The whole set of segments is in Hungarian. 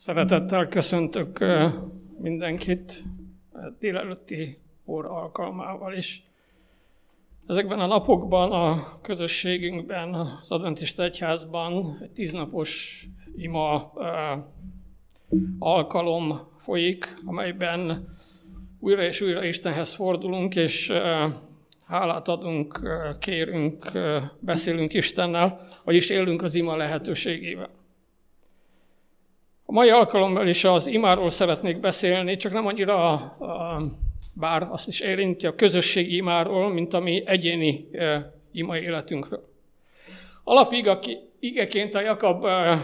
Szeretettel köszöntök mindenkit délelőtti óra alkalmával is. Ezekben a napokban a közösségünkben, az Adventista Egyházban egy tíznapos ima alkalom folyik, amelyben újra és újra Istenhez fordulunk, és hálát adunk, kérünk, beszélünk Istennel, vagyis élünk az ima lehetőségével. A mai alkalommal is az imáról szeretnék beszélni, csak nem annyira, bár azt is érinti a közösségi imáról, mint a mi egyéni e, ima életünkről. Igeként a Jakab e,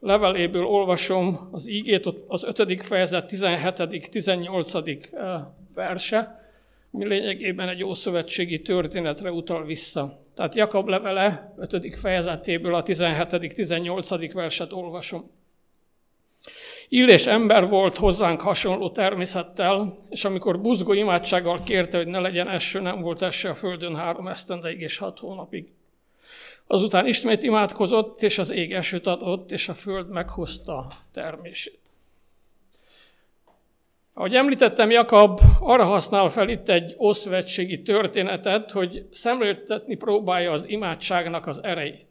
leveléből olvasom az ígét, az 5. fejezet 17. 18. E, verse, mi lényegében egy ószövetségi történetre utal vissza. Tehát Jakab levele 5. fejezetéből a 17. 18. verset olvasom. Illés ember volt hozzánk hasonló természettel, és amikor buzgó imádsággal kérte, hogy ne legyen eső, nem volt eső a földön három esztendeig és hat hónapig. Azután ismét imádkozott, és az ég esőt adott, és a föld meghozta termését. Ahogy említettem, Jakab arra használ fel itt egy ószövetségi történetet, hogy szemléltetni próbálja az imádságnak az erejét.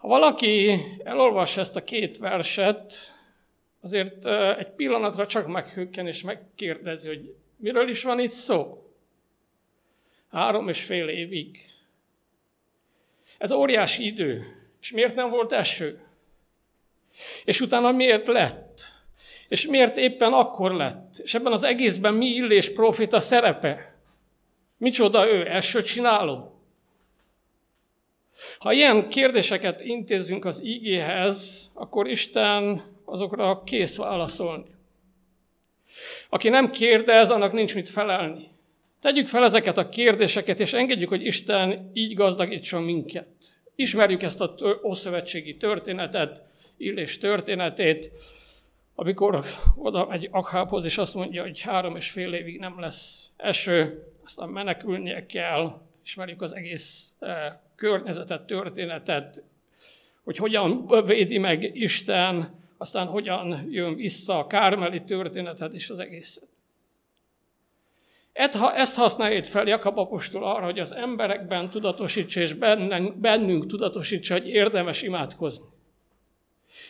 Ha valaki elolvas ezt a két verset, azért egy pillanatra csak meghökken és megkérdezi, hogy miről is van itt szó. Három és fél évig. Ez óriási idő. És miért nem volt eső? És utána miért lett? És miért éppen akkor lett? És ebben az egészben mi illés profita szerepe? Micsoda ő, eső csináló? Ha ilyen kérdéseket intézünk az ígéhez, akkor Isten azokra kész válaszolni. Aki nem kérdez, annak nincs mit felelni. Tegyük fel ezeket a kérdéseket, és engedjük, hogy Isten így gazdagítson minket. Ismerjük ezt a ószövetségi történetet, Illés történetét, amikor oda megy Akhábhoz, és azt mondja, hogy három és fél évig nem lesz eső, aztán menekülnie kell, ismerjük az egész eh, környezetet, történetet, hogy hogyan védi meg Isten, aztán hogyan jön vissza a kármeli történetet és az egészet. Ezt használja itt fel Jakab apostol arra, hogy az emberekben tudatosítsa, és bennünk, bennünk tudatosítsa, hogy érdemes imádkozni.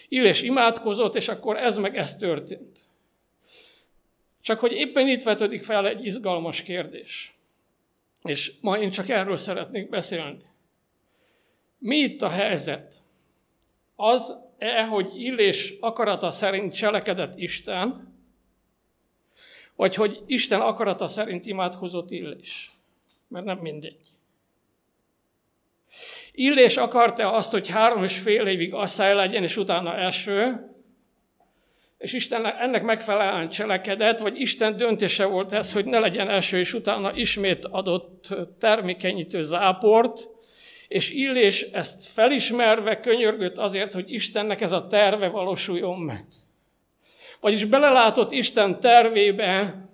Illés imádkozott, és akkor ez meg ez történt. Csak hogy éppen itt vetődik fel egy izgalmas kérdés. És ma én csak erről szeretnék beszélni. Mi itt a helyzet? Az-e, hogy Illés akarata szerint cselekedett Isten, vagy hogy Isten akarata szerint imádkozott Illés? Mert nem mindegy. Illés akarta azt, hogy három és fél évig asszály legyen, és utána eső, és Isten ennek megfelelően cselekedett, vagy Isten döntése volt ez, hogy ne legyen eső, és utána ismét adott termékenyítő záport, és Illés ezt felismerve könyörgött azért, hogy Istennek ez a terve valósuljon meg. Vagyis belelátott Isten tervébe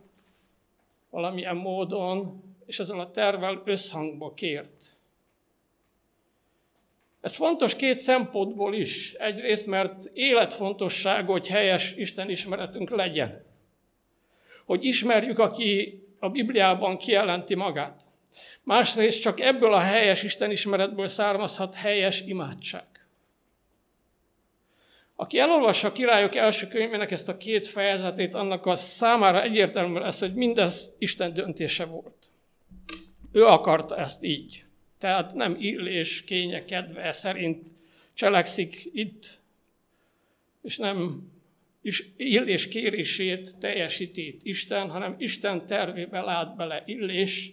valamilyen módon, és ezzel a tervel összhangba kért. Ez fontos két szempontból is. Egyrészt, mert életfontosság, hogy helyes Isten ismeretünk legyen. Hogy ismerjük, aki a Bibliában kijelenti magát. Másrészt csak ebből a helyes istenismeretből származhat helyes imádság. Aki elolvassa a királyok első könyvének ezt a két fejezetét, annak a számára egyértelmű lesz, hogy mindez Isten döntése volt. Ő akarta ezt így. Tehát nem illés, kénye, kedve szerint cselekszik itt, és nem is illés kérését teljesíti Isten, hanem Isten tervébe lát bele illés,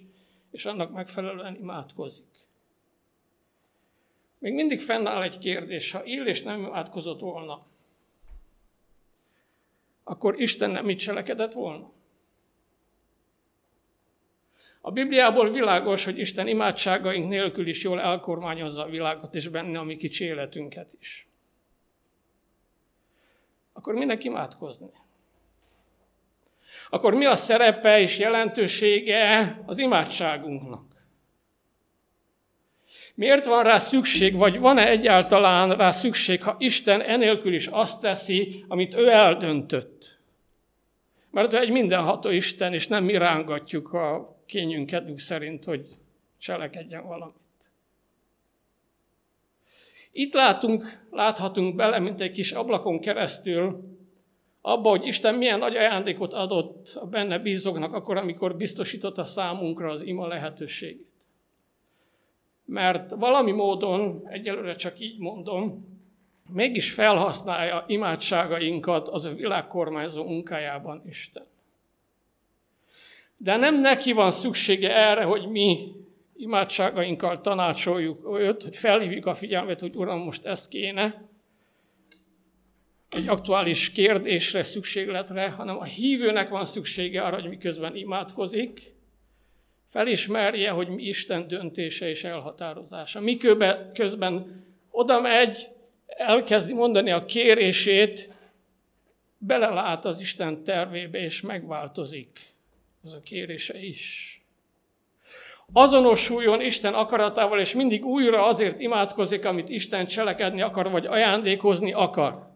és annak megfelelően imádkozik. Még mindig fennáll egy kérdés, ha Illés nem imádkozott volna, akkor Isten nem mit cselekedett volna? A Bibliából világos, hogy Isten imádságaink nélkül is jól elkormányozza a világot, és benne a mi kicsi életünket is. Akkor minek imádkozni? Akkor mi a szerepe és jelentősége az imádságunknak? Miért van rá szükség, vagy van-e egyáltalán rá szükség, ha Isten enélkül is azt teszi, amit ő eldöntött? Mert ő egy mindenható Isten, és nem mi rángatjuk a kényünk kedvünk szerint, hogy cselekedjen valamit. Itt látunk, láthatunk bele, mint egy kis ablakon keresztül, abba, hogy Isten milyen nagy ajándékot adott a benne bízóknak akkor, amikor biztosította számunkra az ima lehetőségét. Mert valami módon, egyelőre csak így mondom, mégis felhasználja imádságainkat az ő világkormányzó munkájában Isten. De nem neki van szüksége erre, hogy mi imádságainkkal tanácsoljuk őt, hogy felhívjuk a figyelmet, hogy Uram, most ez kéne, egy aktuális kérdésre, szükségletre, hanem a hívőnek van szüksége arra, hogy miközben imádkozik, felismerje, hogy mi Isten döntése és elhatározása. Miközben oda megy, elkezdi mondani a kérését, belelát az Isten tervébe, és megváltozik az a kérése is. Azonosuljon Isten akaratával, és mindig újra azért imádkozik, amit Isten cselekedni akar, vagy ajándékozni akar.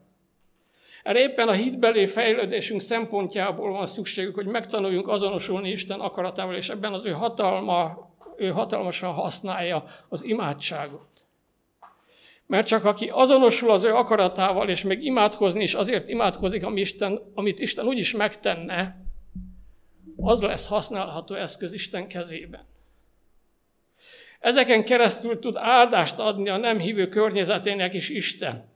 Erre éppen a hitbeli fejlődésünk szempontjából van szükségük, hogy megtanuljunk azonosulni Isten akaratával, és ebben az ő hatalma, ő hatalmasan használja az imádságot. Mert csak aki azonosul az ő akaratával, és még imádkozni is azért imádkozik, amit Isten, amit Isten úgyis megtenne, az lesz használható eszköz Isten kezében. Ezeken keresztül tud áldást adni a nem hívő környezetének is Isten.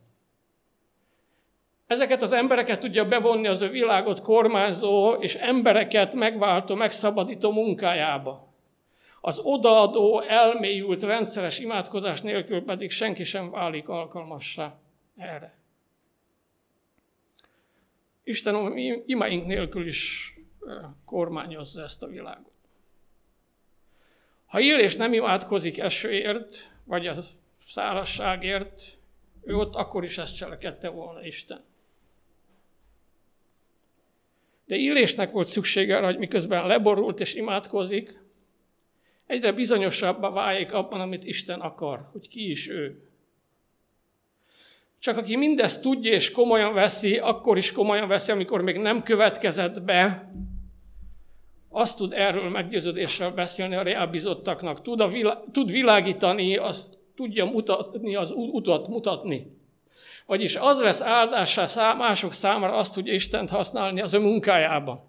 Ezeket az embereket tudja bevonni az ő világot kormányzó és embereket megváltó, megszabadító munkájába. Az odaadó, elmélyült, rendszeres imádkozás nélkül pedig senki sem válik alkalmassá erre. Isten imáink nélkül is kormányozza ezt a világot. Ha Illés nem imádkozik esőért, vagy a szárazságért, ő ott akkor is ezt cselekedte volna Isten. De Illésnek volt szüksége arra, hogy miközben leborult és imádkozik, egyre bizonyosabbá válik abban, amit Isten akar, hogy ki is ő. Csak aki mindezt tudja és komolyan veszi, akkor is komolyan veszi, amikor még nem következett be, azt tud erről meggyőződéssel beszélni a reálbizottaknak, tud, a vilá- tud világítani, azt tudja mutatni, az utat mutatni. Vagyis az lesz áldása mások számára, azt tudja Istent használni az ő munkájában.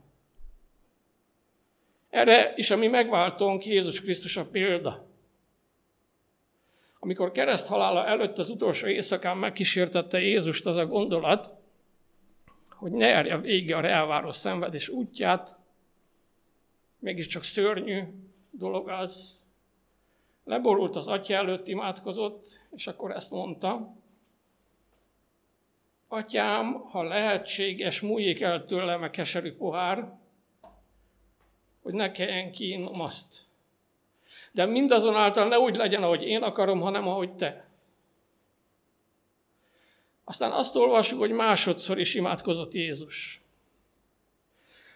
Erre is a mi megváltónk Jézus Krisztus a példa. Amikor kereszt halála előtt az utolsó éjszakán megkísértette Jézust az a gondolat, hogy ne járja vége a elváró szenvedés útját, mégiscsak szörnyű dolog az. Leborult az atya előtt, imádkozott, és akkor ezt mondta, Atyám, ha lehetséges, múljék el tőlem a keserű pohár, hogy ne kelljen kínom azt. De mindazonáltal ne úgy legyen, ahogy én akarom, hanem ahogy te. Aztán azt olvassuk, hogy másodszor is imádkozott Jézus.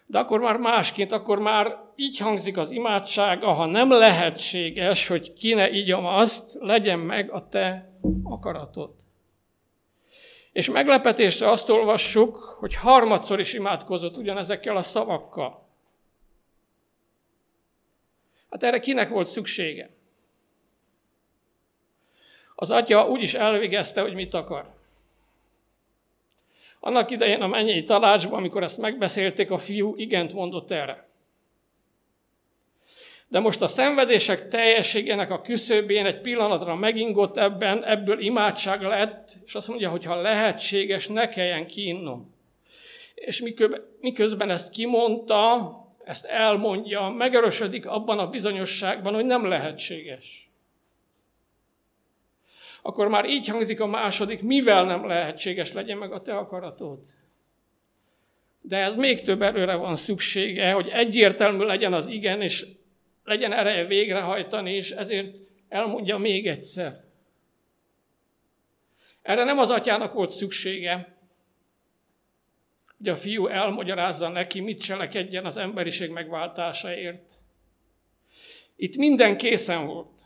De akkor már másként, akkor már így hangzik az imádsága, ha nem lehetséges, hogy ki ne ígyom azt, legyen meg a te akaratod. És meglepetésre azt olvassuk, hogy harmadszor is imádkozott ugyanezekkel a szavakkal. Hát erre kinek volt szüksége? Az atya úgy is elvégezte, hogy mit akar. Annak idején a mennyei tanácsban, amikor ezt megbeszélték, a fiú igent mondott erre. De most a szenvedések teljességének a küszöbén egy pillanatra megingott ebben, ebből imádság lett, és azt mondja, hogy ha lehetséges, ne kelljen kínnom. És miközben ezt kimondta, ezt elmondja, megerősödik abban a bizonyosságban, hogy nem lehetséges. Akkor már így hangzik a második, mivel nem lehetséges legyen meg a te akaratod. De ez még több erőre van szüksége, hogy egyértelmű legyen az igen, és legyen ereje végrehajtani, és ezért elmondja még egyszer. Erre nem az atyának volt szüksége, hogy a fiú elmagyarázza neki, mit cselekedjen az emberiség megváltásáért. Itt minden készen volt.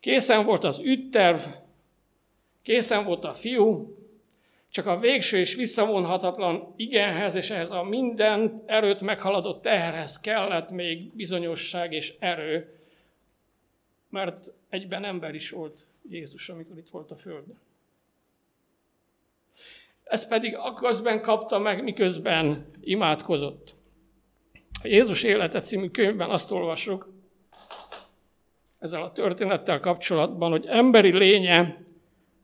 Készen volt az ügyterv, készen volt a fiú, csak a végső és visszavonhatatlan igenhez és ehhez a minden erőt meghaladott teherhez kellett még bizonyosság és erő, mert egyben ember is volt Jézus, amikor itt volt a Földön. Ez pedig akközben kapta meg, miközben imádkozott. A Jézus élete című könyvben azt olvasok, ezzel a történettel kapcsolatban, hogy emberi lénye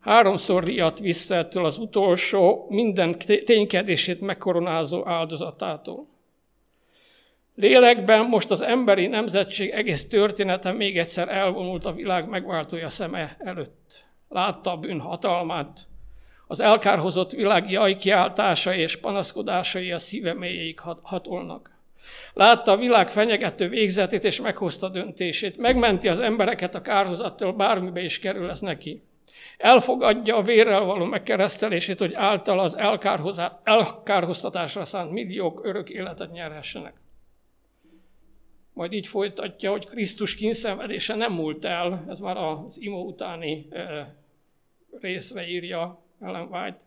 háromszor riadt vissza ettől az utolsó, minden ténykedését megkoronázó áldozatától. Lélekben most az emberi nemzetség egész története még egyszer elvonult a világ megváltója szeme előtt. Látta a bűn hatalmát, az elkárhozott világ jajkiáltásai és panaszkodásai a szíve mélyéig hatolnak. Látta a világ fenyegető végzetét, és meghozta döntését. Megmenti az embereket a kárhozattól, bármibe is kerül ez neki. Elfogadja a vérrel való megkeresztelését, hogy által az elkárhoztatásra szánt milliók örök életet nyerhessenek. Majd így folytatja, hogy Krisztus kínszenvedése nem múlt el, ez már az ima utáni részre írja Ellen White,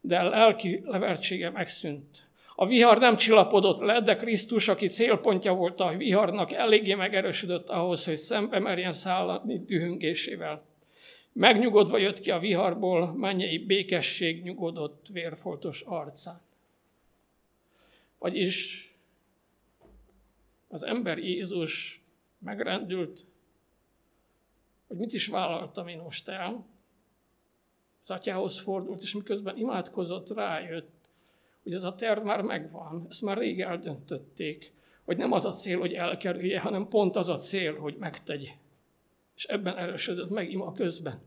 de lelki levertsége megszűnt. A vihar nem csillapodott le, de Krisztus, aki célpontja volt a viharnak, eléggé megerősödött ahhoz, hogy szembe merjen szállni dühöngésével. Megnyugodva jött ki a viharból, mennyei békesség nyugodott vérfoltos arcán. Vagyis az ember Jézus megrendült, hogy mit is vállaltam én most el. Az atyához fordult, és miközben imádkozott, rájött, hogy ez a terv már megvan, ezt már rég eldöntötték, hogy nem az a cél, hogy elkerülje, hanem pont az a cél, hogy megtegye. És ebben erősödött meg ima közben.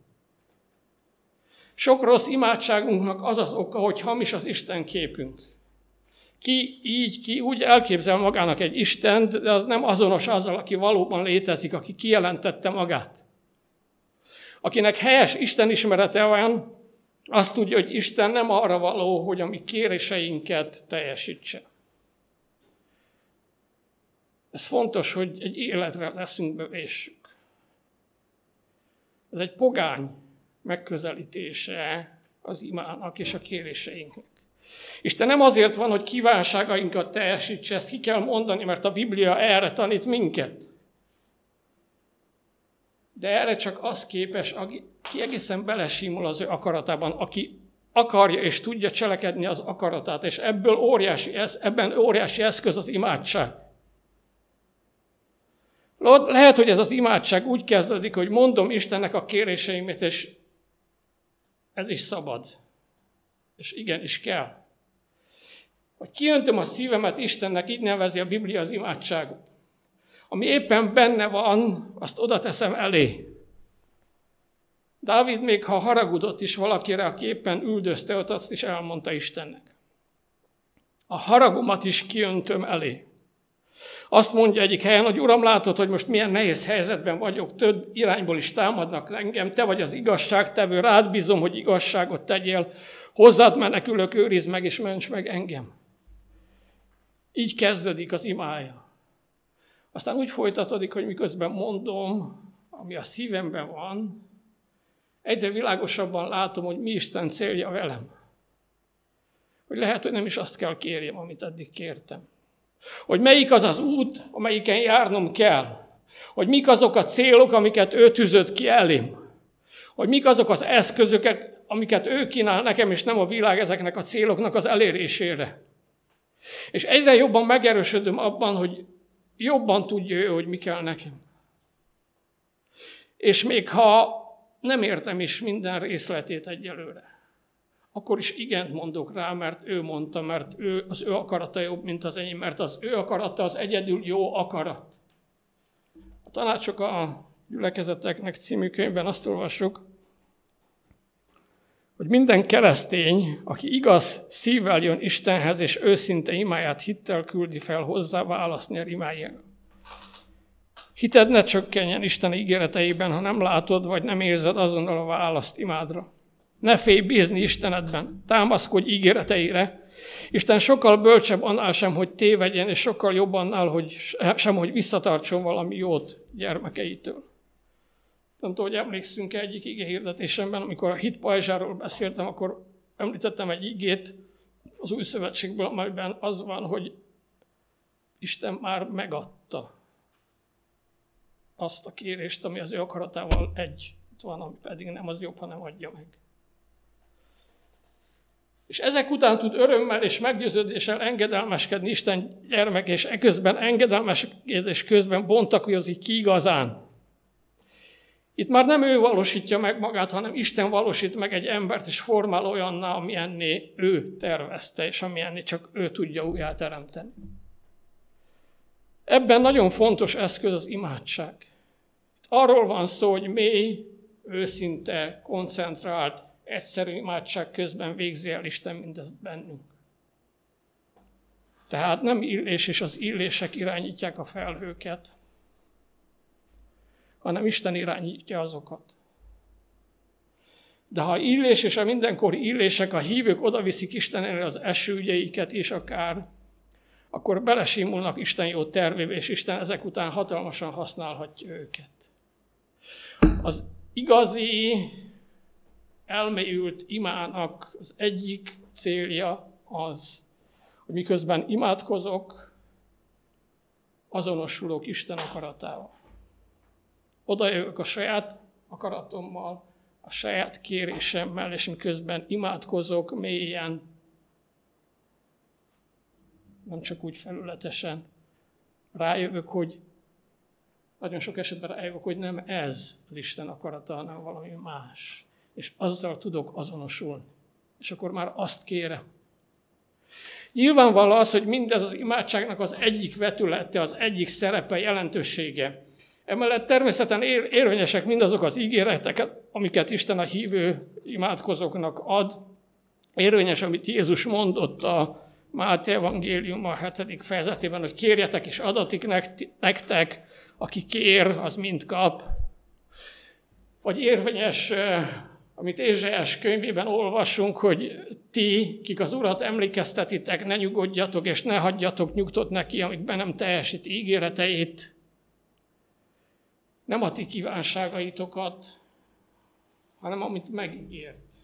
Sok rossz imádságunknak az az oka, hogy hamis az Isten képünk. Ki így, ki úgy elképzel magának egy Istent, de az nem azonos azzal, aki valóban létezik, aki kijelentette magát. Akinek helyes Isten ismerete van, azt tudja, hogy Isten nem arra való, hogy a mi kéréseinket teljesítse. Ez fontos, hogy egy életre eszünkbe vessük. Ez egy pogány megközelítése az imának és a kéréseinknek. Isten nem azért van, hogy kívánságainkat teljesítse, ezt ki kell mondani, mert a Biblia erre tanít minket. De erre csak az képes, aki egészen belesimul az ő akaratában, aki akarja és tudja cselekedni az akaratát, és ebből óriási, ebben óriási eszköz az imádság. Lehet, hogy ez az imádság úgy kezdődik, hogy mondom Istennek a kéréseimet, és ez is szabad. És igen, is kell. Hogy kiöntöm a szívemet Istennek, így nevezi a Biblia az imádságot. Ami éppen benne van, azt oda teszem elé. Dávid még ha haragudott is valakire, aki éppen üldözte, ott azt is elmondta Istennek. A haragomat is kiöntöm elé. Azt mondja egyik helyen, hogy Uram, látod, hogy most milyen nehéz helyzetben vagyok, több irányból is támadnak engem, te vagy az igazságtevő, rád bízom, hogy igazságot tegyél, hozzád menekülök, őrizd meg és ments meg engem. Így kezdődik az imája. Aztán úgy folytatódik, hogy miközben mondom, ami a szívemben van, egyre világosabban látom, hogy mi Isten célja velem. Hogy lehet, hogy nem is azt kell kérjem, amit eddig kértem. Hogy melyik az az út, amelyiken járnom kell. Hogy mik azok a célok, amiket ő tűzött ki elém. Hogy mik azok az eszközök, amiket ő kínál nekem, és nem a világ ezeknek a céloknak az elérésére. És egyre jobban megerősödöm abban, hogy jobban tudja ő, hogy mi kell nekem. És még ha nem értem is minden részletét egyelőre, akkor is igent mondok rá, mert ő mondta, mert ő, az ő akarata jobb, mint az enyém, mert az ő akarata az egyedül jó akarat. A tanácsok a gyülekezeteknek című könyvben azt olvassuk, hogy minden keresztény, aki igaz szívvel jön Istenhez, és őszinte imáját hittel küldi fel hozzá, választ nyer imájára. Hited ne csökkenjen Isten ígéreteiben, ha nem látod, vagy nem érzed azonnal a választ imádra. Ne félj bízni Istenedben, támaszkodj ígéreteire. Isten sokkal bölcsebb annál sem, hogy tévedjen, és sokkal jobb annál, hogy sem, hogy visszatartson valami jót gyermekeitől. Nem tudom, hogy emlékszünk egyik ige hirdetésemben, amikor a hit pajzsáról beszéltem, akkor említettem egy igét az új szövetségből, amelyben az van, hogy Isten már megadta azt a kérést, ami az ő akaratával egy van, ami pedig nem az jobb, hanem adja meg. És ezek után tud örömmel és meggyőződéssel engedelmeskedni Isten gyermek, és eközben engedelmeskedés közben bontakozik ki igazán. Itt már nem ő valósítja meg magát, hanem Isten valósít meg egy embert, és formál olyanná, amilyenné ő tervezte, és amilyenné csak ő tudja újjá teremteni. Ebben nagyon fontos eszköz az imádság. Itt arról van szó, hogy mély, őszinte, koncentrált, egyszerű imádság közben végzi el Isten mindezt bennünk. Tehát nem illés és az illések irányítják a felhőket, hanem Isten irányítja azokat. De ha illés és a mindenkor illések, a hívők odaviszik Isten elé az esőügyeiket is akár, akkor belesimulnak Isten jó tervébe, és Isten ezek után hatalmasan használhatja őket. Az igazi, elmélyült imának az egyik célja az, hogy miközben imádkozok, azonosulok Isten akaratával. Oda a saját akaratommal, a saját kérésemmel, és miközben imádkozok mélyen, nem csak úgy felületesen, rájövök, hogy nagyon sok esetben rájövök, hogy nem ez az Isten akarata, hanem valami más. És azzal tudok azonosulni. És akkor már azt kérem. Nyilvánvaló az, hogy mindez az imádságnak az egyik vetülete, az egyik szerepe, jelentősége. Emellett természetesen érvényesek mindazok az ígéretek, amiket Isten a hívő imádkozóknak ad. Érvényes, amit Jézus mondott a Máté Evangélium a 7. fejezetében, hogy kérjetek és adatik nektek, aki kér, az mind kap. Vagy érvényes, amit Ézsaiás könyvében olvasunk, hogy ti, kik az Urat emlékeztetitek, ne nyugodjatok, és ne hagyjatok nyugtot neki, amíg be nem teljesít ígéreteit. Nem a ti kívánságaitokat, hanem amit megígért.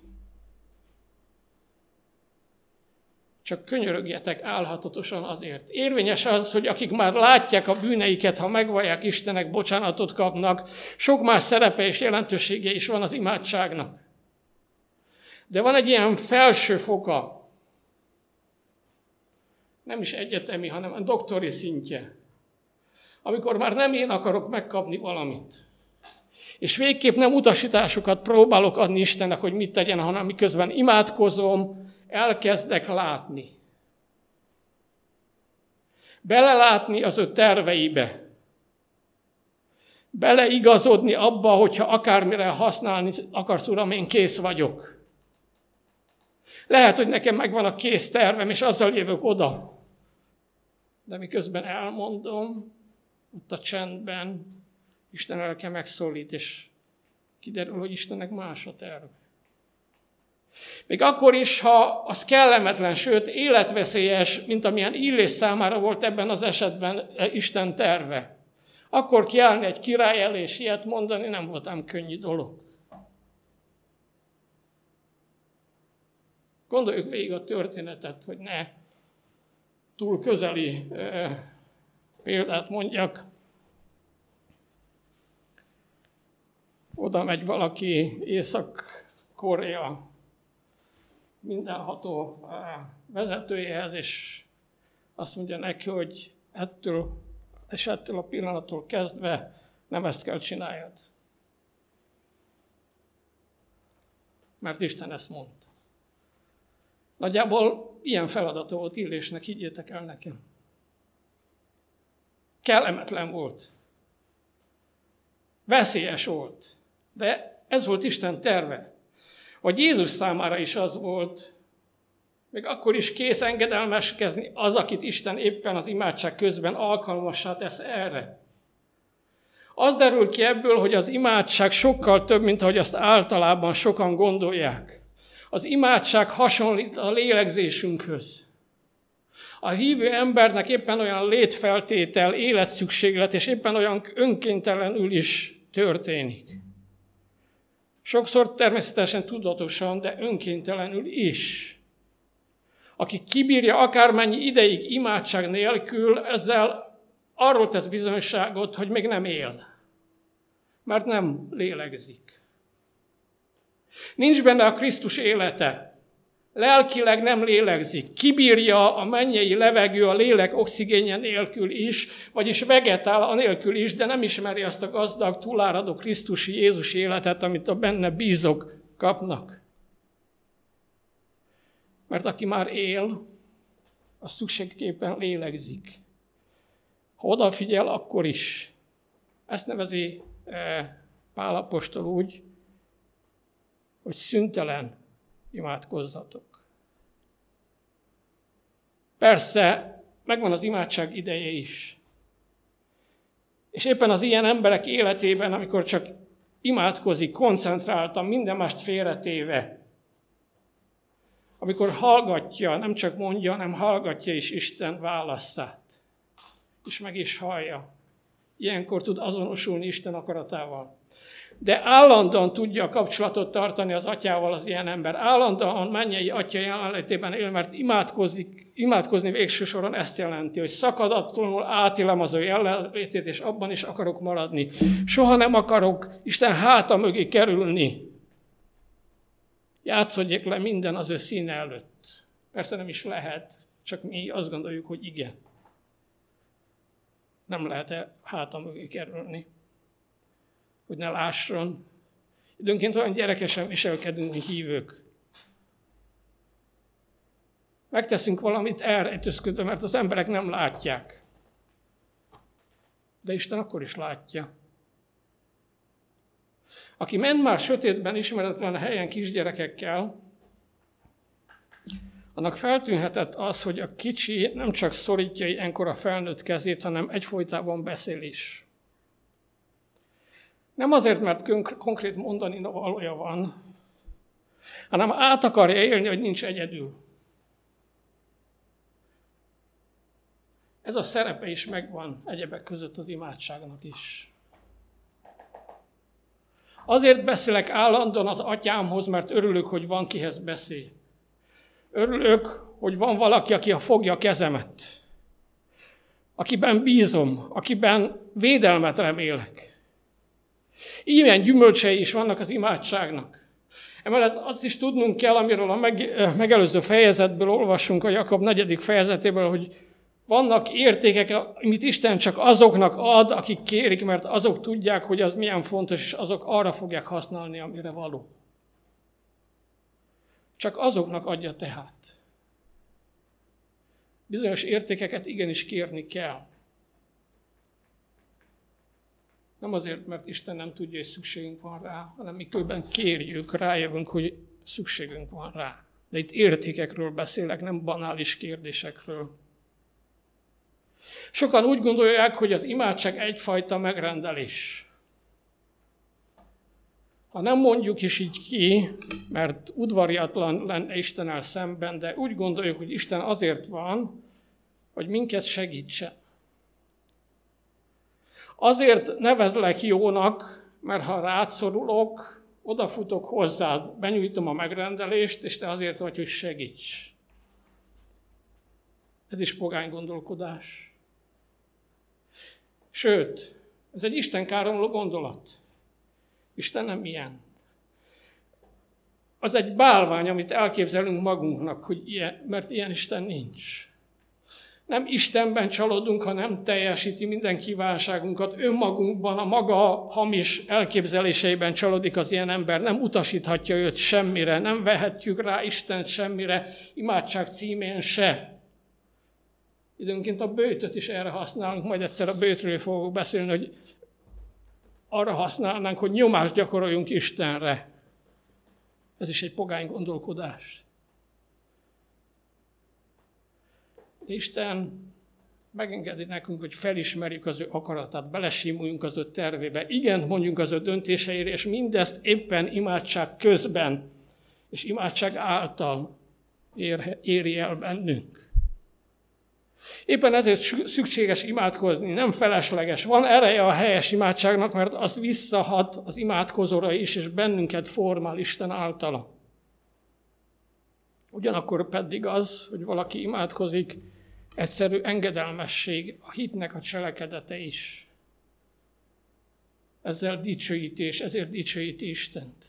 csak könyörögjetek álhatatosan azért. Érvényes az, hogy akik már látják a bűneiket, ha megvallják Istenek, bocsánatot kapnak, sok más szerepe és jelentősége is van az imádságnak. De van egy ilyen felső foka, nem is egyetemi, hanem a doktori szintje, amikor már nem én akarok megkapni valamit. És végképp nem utasításokat próbálok adni Istennek, hogy mit tegyen, hanem miközben imádkozom, elkezdek látni. Belelátni az ő terveibe. Beleigazodni abba, hogyha akármire használni akarsz, Uram, én kész vagyok. Lehet, hogy nekem megvan a kész tervem, és azzal jövök oda. De miközben elmondom, ott a csendben, Isten elke megszólít, és kiderül, hogy Istennek más a terve. Még akkor is, ha az kellemetlen, sőt életveszélyes, mint amilyen Illés számára volt ebben az esetben e, Isten terve. Akkor kiállni egy király elé és ilyet mondani nem volt ám könnyű dolog. Gondoljuk végig a történetet, hogy ne túl közeli példát mondjak. Oda megy valaki Észak-Korea mindenható vezetőjehez, és azt mondja neki, hogy ettől és ettől a pillanattól kezdve nem ezt kell csináljad. Mert Isten ezt mondta. Nagyjából ilyen feladata volt Illésnek, higgyétek el nekem. Kellemetlen volt. Veszélyes volt. De ez volt Isten terve hogy Jézus számára is az volt, még akkor is kész engedelmeskezni az, akit Isten éppen az imádság közben alkalmassá tesz erre. Az derül ki ebből, hogy az imádság sokkal több, mint ahogy azt általában sokan gondolják. Az imádság hasonlít a lélegzésünkhöz. A hívő embernek éppen olyan létfeltétel, életszükséglet, és éppen olyan önkéntelenül is történik. Sokszor természetesen tudatosan, de önkéntelenül is. Aki kibírja akármennyi ideig imádság nélkül, ezzel arról tesz bizonyosságot, hogy még nem él. Mert nem lélegzik. Nincs benne a Krisztus élete lelkileg nem lélegzik, kibírja a mennyei levegő a lélek oxigénje nélkül is, vagyis vegetál a nélkül is, de nem ismeri azt a gazdag, túláradó Krisztusi Jézus életet, amit a benne bízok kapnak. Mert aki már él, az szükségképpen lélegzik. Ha odafigyel, akkor is. Ezt nevezi eh, Pálapostól úgy, hogy szüntelen imádkozzatok. Persze, megvan az imádság ideje is. És éppen az ilyen emberek életében, amikor csak imádkozik, koncentráltan, minden mást félretéve, amikor hallgatja, nem csak mondja, hanem hallgatja is Isten válaszát, és meg is hallja. Ilyenkor tud azonosulni Isten akaratával de állandóan tudja a kapcsolatot tartani az atyával az ilyen ember. Állandóan mennyei atya jelenlétében él, mert imádkozik, imádkozni végső soron ezt jelenti, hogy szakadatlanul átélem az ő jelenlétét, és abban is akarok maradni. Soha nem akarok Isten háta mögé kerülni. Játszodjék le minden az ő színe előtt. Persze nem is lehet, csak mi azt gondoljuk, hogy igen. Nem lehet-e háta mögé kerülni hogy ne lásson. Időnként olyan gyerekesen viselkedünk, mi hívők. Megteszünk valamit elrejtőzködve, mert az emberek nem látják. De Isten akkor is látja. Aki ment már sötétben, ismeretlen helyen kisgyerekekkel, annak feltűnhetett az, hogy a kicsi nem csak szorítja ilyenkor a felnőtt kezét, hanem egyfolytában beszél is. Nem azért, mert konkrét mondani valója van, hanem át akarja élni, hogy nincs egyedül. Ez a szerepe is megvan egyebek között az imádságnak is. Azért beszélek állandóan az atyámhoz, mert örülök, hogy van kihez beszél. Örülök, hogy van valaki, aki fogja a kezemet. Akiben bízom, akiben védelmet remélek. Ilyen gyümölcsei is vannak az imádságnak. Emellett azt is tudnunk kell, amiről a meg, eh, megelőző fejezetből olvasunk a Jakab negyedik fejezetéből, hogy vannak értékek, amit Isten csak azoknak ad, akik kérik, mert azok tudják, hogy az milyen fontos, és azok arra fogják használni, amire való. Csak azoknak adja tehát. Bizonyos értékeket igenis kérni kell. Nem azért, mert Isten nem tudja, hogy szükségünk van rá, hanem miközben kérjük, rájövünk, hogy szükségünk van rá. De itt értékekről beszélek, nem banális kérdésekről. Sokan úgy gondolják, hogy az imádság egyfajta megrendelés. Ha nem mondjuk is így ki, mert udvariatlan lenne Istennel szemben, de úgy gondoljuk, hogy Isten azért van, hogy minket segítsen. Azért nevezlek jónak, mert ha rátszorulok, odafutok hozzád, benyújtom a megrendelést, és te azért vagy, hogy segíts. Ez is pogány gondolkodás. Sőt, ez egy Isten káromló gondolat. Isten nem ilyen. Az egy bálvány, amit elképzelünk magunknak, hogy ilyen, mert ilyen Isten nincs. Nem Istenben csalódunk, ha nem teljesíti minden kívánságunkat. Önmagunkban, a maga hamis elképzeléseiben csalódik az ilyen ember. Nem utasíthatja őt semmire, nem vehetjük rá Istent semmire, imádság címén se. Időnként a bőtöt is erre használunk, majd egyszer a bőtről fogok beszélni, hogy arra használnánk, hogy nyomást gyakoroljunk Istenre. Ez is egy pogány gondolkodás. Isten megengedi nekünk, hogy felismerjük az ő akaratát, belesimuljunk az ő tervébe, igen mondjunk az ő döntéseire, és mindezt éppen imádság közben, és imádság által ér, éri el bennünk. Éppen ezért szükséges imádkozni, nem felesleges. Van ereje a helyes imádságnak, mert az visszahat az imádkozóra is, és bennünket formál Isten általa. Ugyanakkor pedig az, hogy valaki imádkozik, egyszerű engedelmesség, a hitnek a cselekedete is. Ezzel dicsőítés, ezért dicsőíti Istent.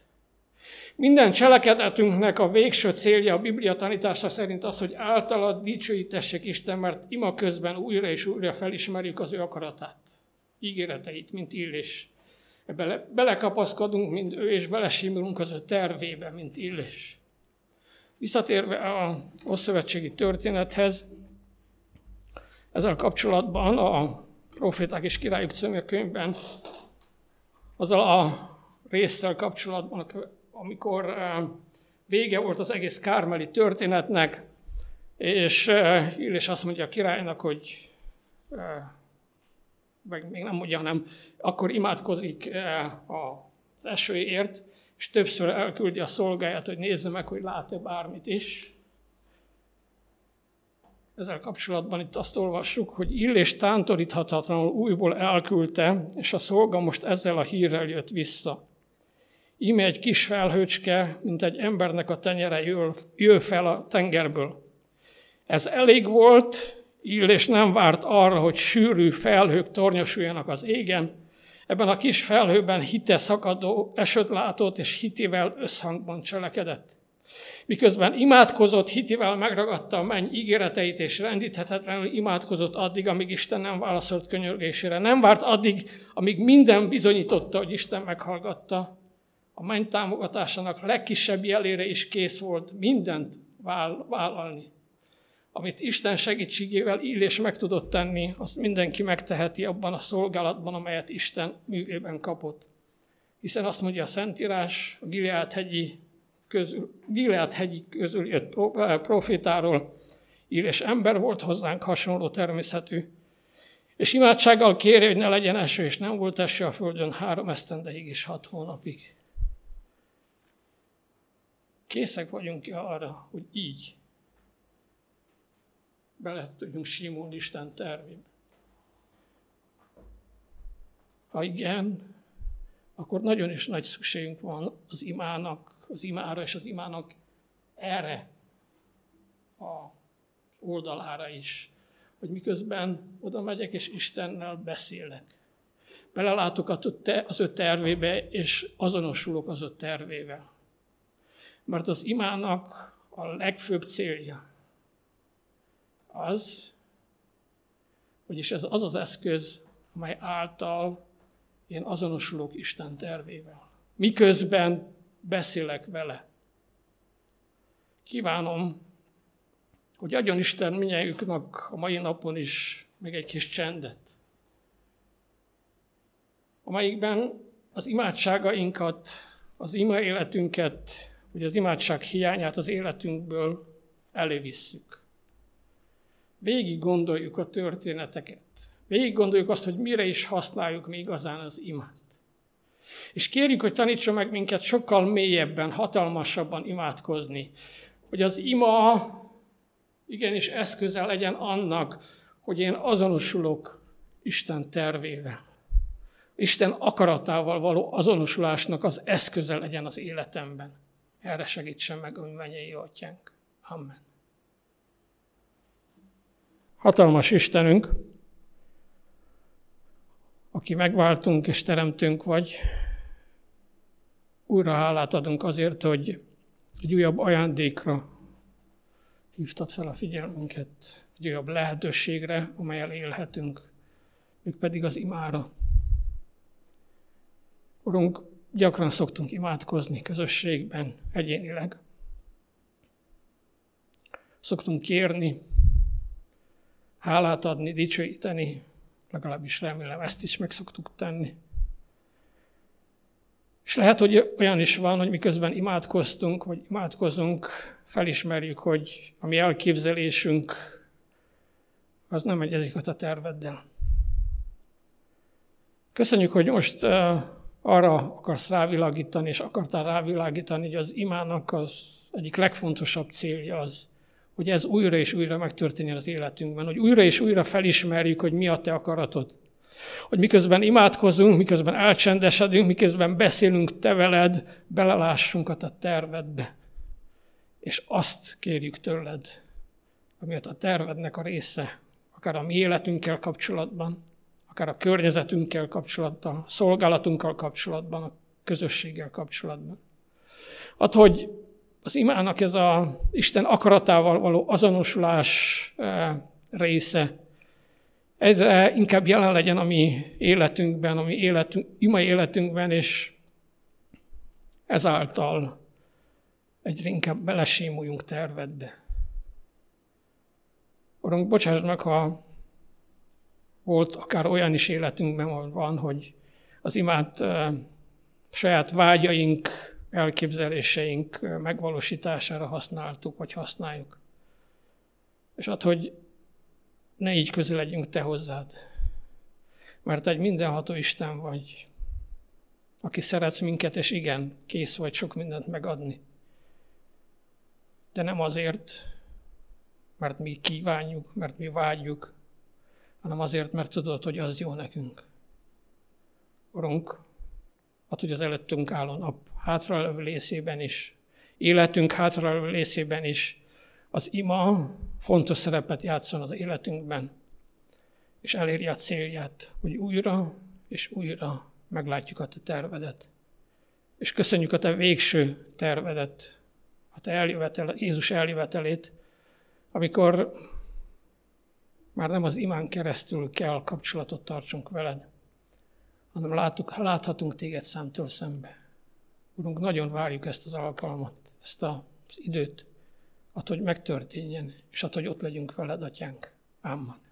Minden cselekedetünknek a végső célja a Biblia tanítása szerint az, hogy általa dicsőítessék Isten, mert ima közben újra és újra felismerjük az ő akaratát, ígéreteit, mint illés. Bele, belekapaszkodunk, mint ő, és belesimulunk az ő tervébe, mint illés. Visszatérve a Oszszövetségi történethez, ezzel kapcsolatban a Proféták és Királyok című könyvben azzal a résszel kapcsolatban, amikor eh, vége volt az egész kármeli történetnek, és eh, Illés azt mondja a királynak, hogy eh, meg még nem mondja, hanem akkor imádkozik az esőért, és többször elküldi a szolgáját, hogy nézze meg, hogy lát-e bármit is. Ezzel kapcsolatban itt azt olvassuk, hogy Illés tántoríthatatlanul újból elküldte, és a szolga most ezzel a hírrel jött vissza. Íme egy kis felhőcske, mint egy embernek a tenyere jön, fel a tengerből. Ez elég volt, Illés nem várt arra, hogy sűrű felhők tornyosuljanak az égen. Ebben a kis felhőben hite szakadó esőt látott, és hitivel összhangban cselekedett. Miközben imádkozott, hitivel megragadta a menny ígéreteit, és rendíthetetlenül imádkozott addig, amíg Isten nem válaszolt könyörgésére. Nem várt addig, amíg minden bizonyította, hogy Isten meghallgatta, a menny támogatásának legkisebb jelére is kész volt mindent vállalni. Amit Isten segítségével Illés meg tudott tenni, azt mindenki megteheti abban a szolgálatban, amelyet Isten művében kapott. Hiszen azt mondja a Szentírás, a Gilead hegyi közül, Gilead hegyi közül jött eh, profétáról, Illés ember volt hozzánk hasonló természetű, és imádsággal kéri, hogy ne legyen eső, és nem volt eső a földön három esztendeig és hat hónapig. Készek vagyunk arra, hogy így bele tudjunk simulni Isten tervébe. Ha igen, akkor nagyon is nagy szükségünk van az imának, az imára és az imának erre a oldalára is, hogy miközben oda megyek és Istennel beszélek. Belelátok az ő tervébe, és azonosulok az ő tervével. Mert az imának a legfőbb célja az, vagyis ez az az eszköz, amely által én azonosulok Isten tervével. Miközben beszélek vele. Kívánom, hogy adjon Isten minnyájuknak a mai napon is meg egy kis csendet, amelyikben az imádságainkat, az ima életünket hogy az imádság hiányát az életünkből elővisszük. Végig gondoljuk a történeteket. Végig gondoljuk azt, hogy mire is használjuk mi igazán az imát. És kérjük, hogy tanítsa meg minket sokkal mélyebben, hatalmasabban imádkozni. Hogy az ima igenis eszköze legyen annak, hogy én azonosulok Isten tervével. Isten akaratával való azonosulásnak az eszköze legyen az életemben. Erre segítsen meg a mi mennyei atyánk. Amen. Hatalmas Istenünk, aki megváltunk és teremtünk vagy, újra hálát adunk azért, hogy egy újabb ajándékra hívtad fel a figyelmünket, egy újabb lehetőségre, amelyel élhetünk, pedig az imára. Urunk, gyakran szoktunk imádkozni közösségben, egyénileg. Szoktunk kérni, hálát adni, dicsőíteni, legalábbis remélem ezt is meg szoktuk tenni. És lehet, hogy olyan is van, hogy miközben imádkoztunk, vagy imádkozunk, felismerjük, hogy a mi elképzelésünk az nem egyezik a terveddel. Köszönjük, hogy most uh, arra akarsz rávilágítani, és akartál rávilágítani, hogy az imának az egyik legfontosabb célja az, hogy ez újra és újra megtörténjen az életünkben, hogy újra és újra felismerjük, hogy mi a te akaratod. Hogy miközben imádkozunk, miközben elcsendesedünk, miközben beszélünk te veled, belelássunk a te tervedbe. És azt kérjük tőled, ami a tervednek a része, akár a mi életünkkel kapcsolatban, akár a környezetünkkel kapcsolatban, a szolgálatunkkal kapcsolatban, a közösséggel kapcsolatban. Ad, hogy az imának ez a Isten akaratával való azonosulás eh, része egyre inkább jelen legyen a mi életünkben, a mi életünk, imai életünkben, és ezáltal egyre inkább belesémuljunk tervedbe. Urunk, bocsáss meg, ha volt akár olyan is életünkben van, hogy az imát uh, saját vágyaink, elképzeléseink megvalósítására használtuk, vagy használjuk. És hát, hogy ne így közeledjünk Te hozzád. Mert egy mindenható Isten vagy, aki szeretsz minket, és igen, kész vagy sok mindent megadni. De nem azért, mert mi kívánjuk, mert mi vágyjuk, hanem azért, mert tudod, hogy az jó nekünk. Urunk, hát, hogy az előttünk álló nap hátralevő részében is, életünk hátralevő részében is az ima fontos szerepet játszon az életünkben, és eléri a célját, hogy újra és újra meglátjuk a te tervedet. És köszönjük a te végső tervedet, a te eljövetel, Jézus eljövetelét, amikor már nem az imán keresztül kell kapcsolatot tartsunk veled, hanem látok, láthatunk téged szemtől szembe. Urunk, nagyon várjuk ezt az alkalmat, ezt az időt, attól, hogy megtörténjen, és attól, hogy ott legyünk veled, atyánk. Amen.